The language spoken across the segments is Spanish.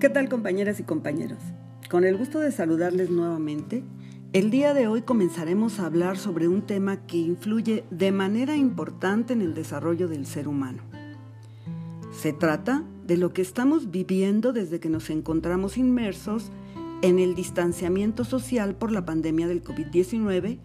¿Qué tal compañeras y compañeros? Con el gusto de saludarles nuevamente, el día de hoy comenzaremos a hablar sobre un tema que influye de manera importante en el desarrollo del ser humano. Se trata de lo que estamos viviendo desde que nos encontramos inmersos en el distanciamiento social por la pandemia del COVID-19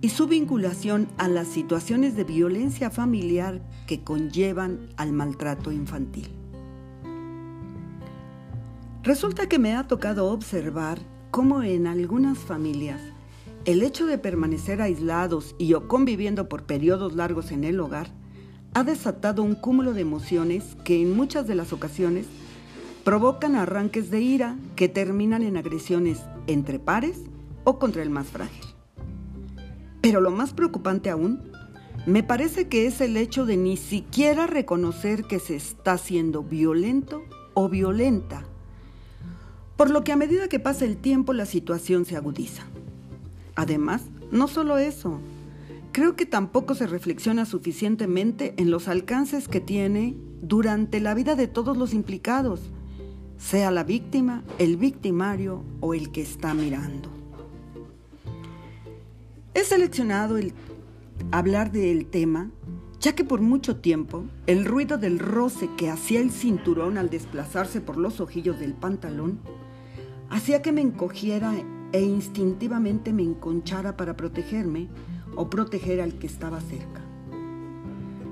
y su vinculación a las situaciones de violencia familiar que conllevan al maltrato infantil. Resulta que me ha tocado observar cómo en algunas familias el hecho de permanecer aislados y o conviviendo por periodos largos en el hogar ha desatado un cúmulo de emociones que en muchas de las ocasiones provocan arranques de ira que terminan en agresiones entre pares o contra el más frágil. Pero lo más preocupante aún, me parece que es el hecho de ni siquiera reconocer que se está siendo violento o violenta por lo que a medida que pasa el tiempo la situación se agudiza. Además, no solo eso, creo que tampoco se reflexiona suficientemente en los alcances que tiene durante la vida de todos los implicados, sea la víctima, el victimario o el que está mirando. He seleccionado el hablar del tema ya que por mucho tiempo el ruido del roce que hacía el cinturón al desplazarse por los ojillos del pantalón hacía que me encogiera e instintivamente me enconchara para protegerme o proteger al que estaba cerca.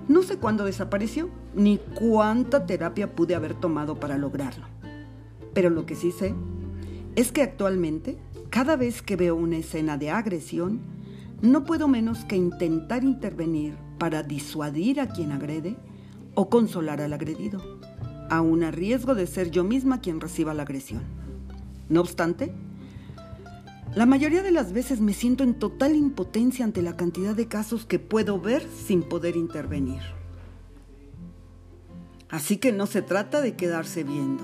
No sé cuándo desapareció, ni cuánta terapia pude haber tomado para lograrlo. Pero lo que sí sé es que actualmente, cada vez que veo una escena de agresión, no puedo menos que intentar intervenir para disuadir a quien agrede o consolar al agredido, aun a riesgo de ser yo misma quien reciba la agresión. No obstante, la mayoría de las veces me siento en total impotencia ante la cantidad de casos que puedo ver sin poder intervenir. Así que no se trata de quedarse viendo.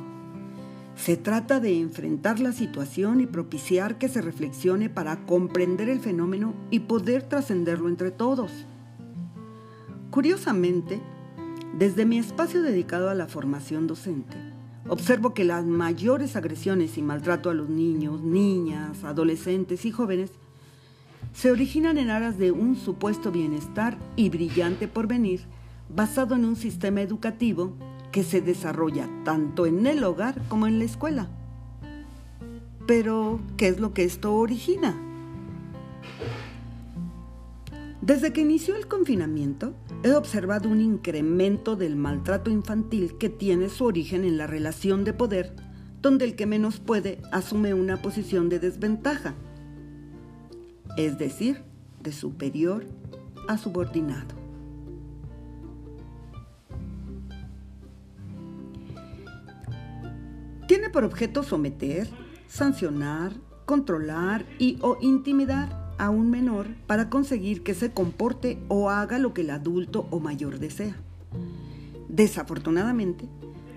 Se trata de enfrentar la situación y propiciar que se reflexione para comprender el fenómeno y poder trascenderlo entre todos. Curiosamente, desde mi espacio dedicado a la formación docente, Observo que las mayores agresiones y maltrato a los niños, niñas, adolescentes y jóvenes se originan en aras de un supuesto bienestar y brillante porvenir basado en un sistema educativo que se desarrolla tanto en el hogar como en la escuela. Pero, ¿qué es lo que esto origina? Desde que inició el confinamiento, he observado un incremento del maltrato infantil que tiene su origen en la relación de poder, donde el que menos puede asume una posición de desventaja, es decir, de superior a subordinado. Tiene por objeto someter, sancionar, controlar y o intimidar a un menor para conseguir que se comporte o haga lo que el adulto o mayor desea. Desafortunadamente,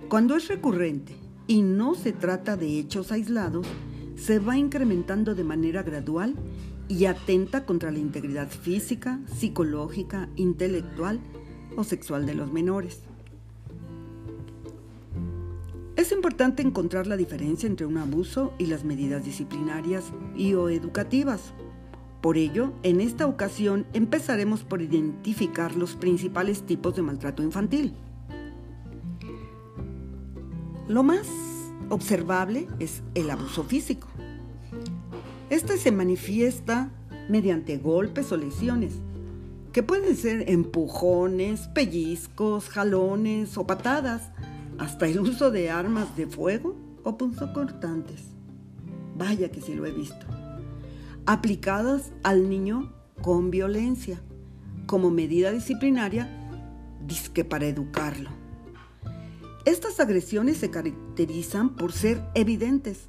cuando es recurrente y no se trata de hechos aislados, se va incrementando de manera gradual y atenta contra la integridad física, psicológica, intelectual o sexual de los menores. Es importante encontrar la diferencia entre un abuso y las medidas disciplinarias y o educativas por ello, en esta ocasión empezaremos por identificar los principales tipos de maltrato infantil. Lo más observable es el abuso físico. Este se manifiesta mediante golpes o lesiones, que pueden ser empujones, pellizcos, jalones o patadas, hasta el uso de armas de fuego o punzocortantes. Vaya que sí lo he visto aplicadas al niño con violencia como medida disciplinaria, disque para educarlo. Estas agresiones se caracterizan por ser evidentes,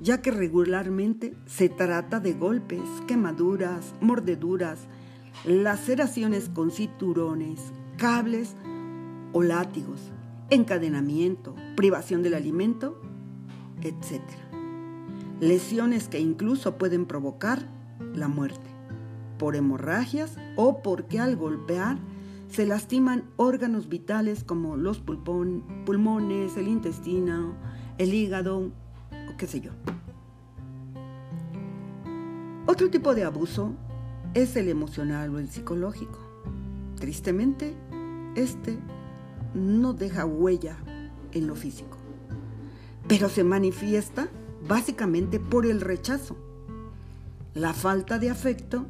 ya que regularmente se trata de golpes, quemaduras, mordeduras, laceraciones con cinturones, cables o látigos, encadenamiento, privación del alimento, etc lesiones que incluso pueden provocar la muerte, por hemorragias o porque al golpear se lastiman órganos vitales como los pulmones, el intestino, el hígado o qué sé yo. Otro tipo de abuso es el emocional o el psicológico. Tristemente, este no deja huella en lo físico, pero se manifiesta básicamente por el rechazo, la falta de afecto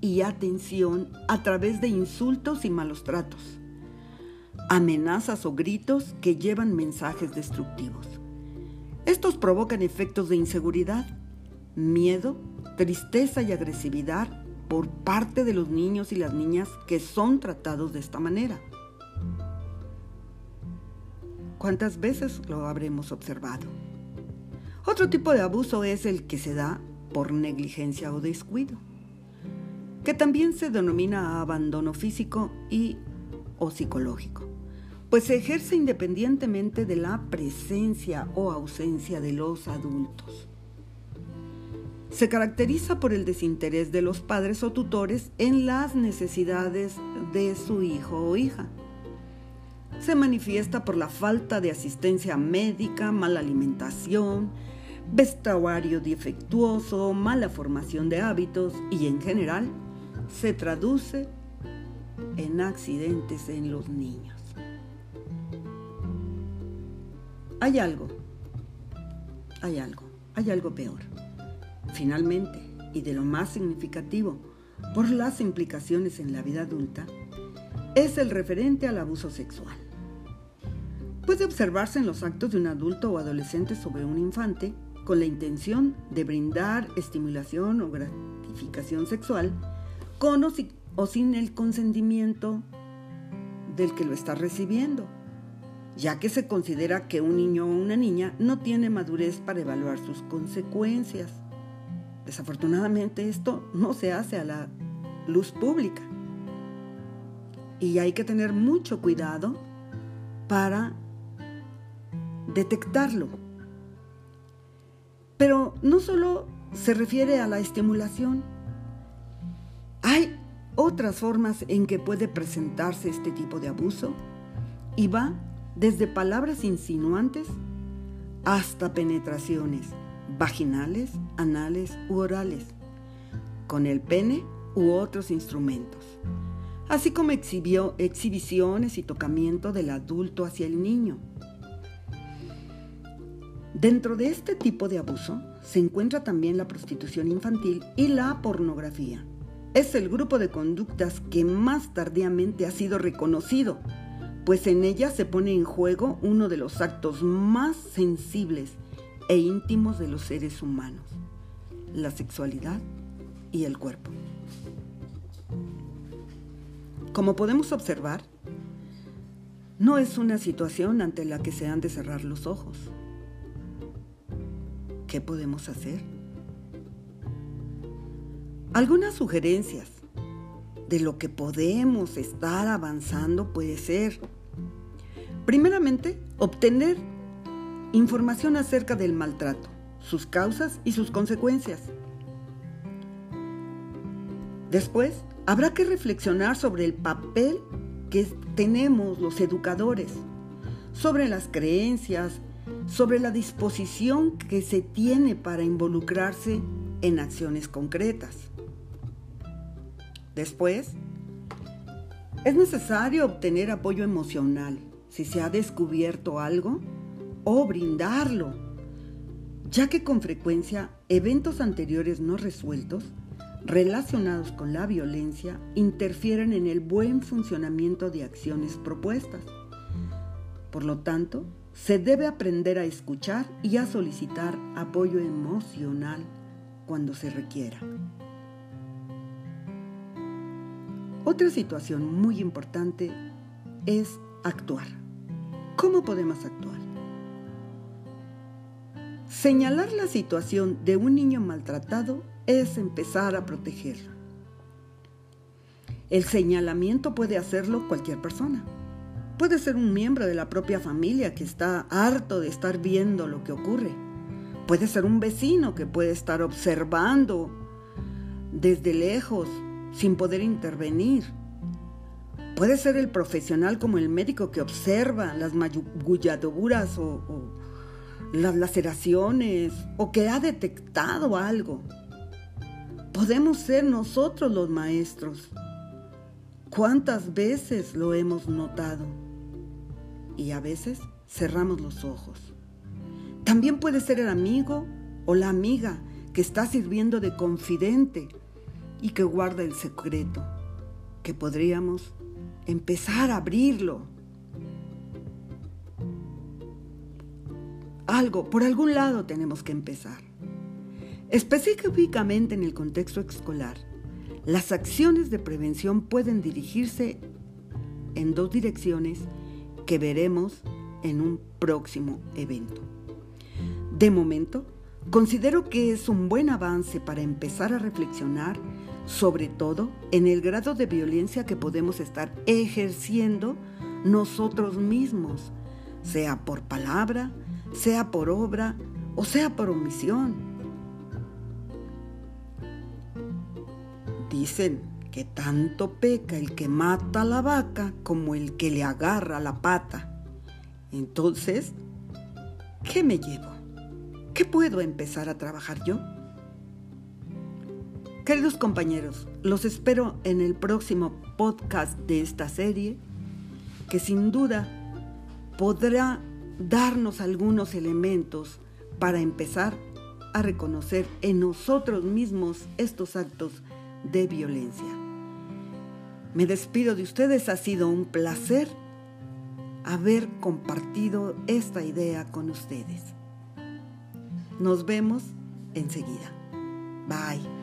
y atención a través de insultos y malos tratos, amenazas o gritos que llevan mensajes destructivos. Estos provocan efectos de inseguridad, miedo, tristeza y agresividad por parte de los niños y las niñas que son tratados de esta manera. ¿Cuántas veces lo habremos observado? Otro tipo de abuso es el que se da por negligencia o descuido, que también se denomina abandono físico y o psicológico, pues se ejerce independientemente de la presencia o ausencia de los adultos. Se caracteriza por el desinterés de los padres o tutores en las necesidades de su hijo o hija. Se manifiesta por la falta de asistencia médica, mala alimentación, vestuario defectuoso, mala formación de hábitos y en general se traduce en accidentes en los niños. Hay algo, hay algo, hay algo peor. Finalmente, y de lo más significativo, por las implicaciones en la vida adulta, es el referente al abuso sexual. Puede observarse en los actos de un adulto o adolescente sobre un infante con la intención de brindar estimulación o gratificación sexual con o, sin el consentimiento del que lo está recibiendo, ya que se considera que un niño o una niña no tiene madurez para evaluar sus consecuencias. Desafortunadamente esto no se hace a la luz pública. Y hay que tener mucho cuidado para detectarlo. Pero no solo se refiere a la estimulación. Hay otras formas en que puede presentarse este tipo de abuso y va desde palabras insinuantes hasta penetraciones vaginales, anales u orales, con el pene u otros instrumentos, así como exhibió, exhibiciones y tocamiento del adulto hacia el niño. Dentro de este tipo de abuso se encuentra también la prostitución infantil y la pornografía. Es el grupo de conductas que más tardíamente ha sido reconocido, pues en ella se pone en juego uno de los actos más sensibles e íntimos de los seres humanos, la sexualidad y el cuerpo. Como podemos observar, no es una situación ante la que se han de cerrar los ojos. ¿Qué podemos hacer? Algunas sugerencias de lo que podemos estar avanzando puede ser, primeramente, obtener Información acerca del maltrato, sus causas y sus consecuencias. Después, habrá que reflexionar sobre el papel que tenemos los educadores, sobre las creencias, sobre la disposición que se tiene para involucrarse en acciones concretas. Después, es necesario obtener apoyo emocional si se ha descubierto algo o brindarlo, ya que con frecuencia eventos anteriores no resueltos relacionados con la violencia interfieren en el buen funcionamiento de acciones propuestas. Por lo tanto, se debe aprender a escuchar y a solicitar apoyo emocional cuando se requiera. Otra situación muy importante es actuar. ¿Cómo podemos actuar? Señalar la situación de un niño maltratado es empezar a protegerlo. El señalamiento puede hacerlo cualquier persona. Puede ser un miembro de la propia familia que está harto de estar viendo lo que ocurre. Puede ser un vecino que puede estar observando desde lejos sin poder intervenir. Puede ser el profesional como el médico que observa las magulladuras o, o las laceraciones o que ha detectado algo. Podemos ser nosotros los maestros. ¿Cuántas veces lo hemos notado? Y a veces cerramos los ojos. También puede ser el amigo o la amiga que está sirviendo de confidente y que guarda el secreto, que podríamos empezar a abrirlo. Algo, por algún lado tenemos que empezar. Específicamente en el contexto escolar, las acciones de prevención pueden dirigirse en dos direcciones que veremos en un próximo evento. De momento, considero que es un buen avance para empezar a reflexionar sobre todo en el grado de violencia que podemos estar ejerciendo nosotros mismos, sea por palabra, sea por obra o sea por omisión. Dicen que tanto peca el que mata a la vaca como el que le agarra la pata. Entonces, ¿qué me llevo? ¿Qué puedo empezar a trabajar yo? Queridos compañeros, los espero en el próximo podcast de esta serie, que sin duda podrá darnos algunos elementos para empezar a reconocer en nosotros mismos estos actos de violencia. Me despido de ustedes, ha sido un placer haber compartido esta idea con ustedes. Nos vemos enseguida. Bye.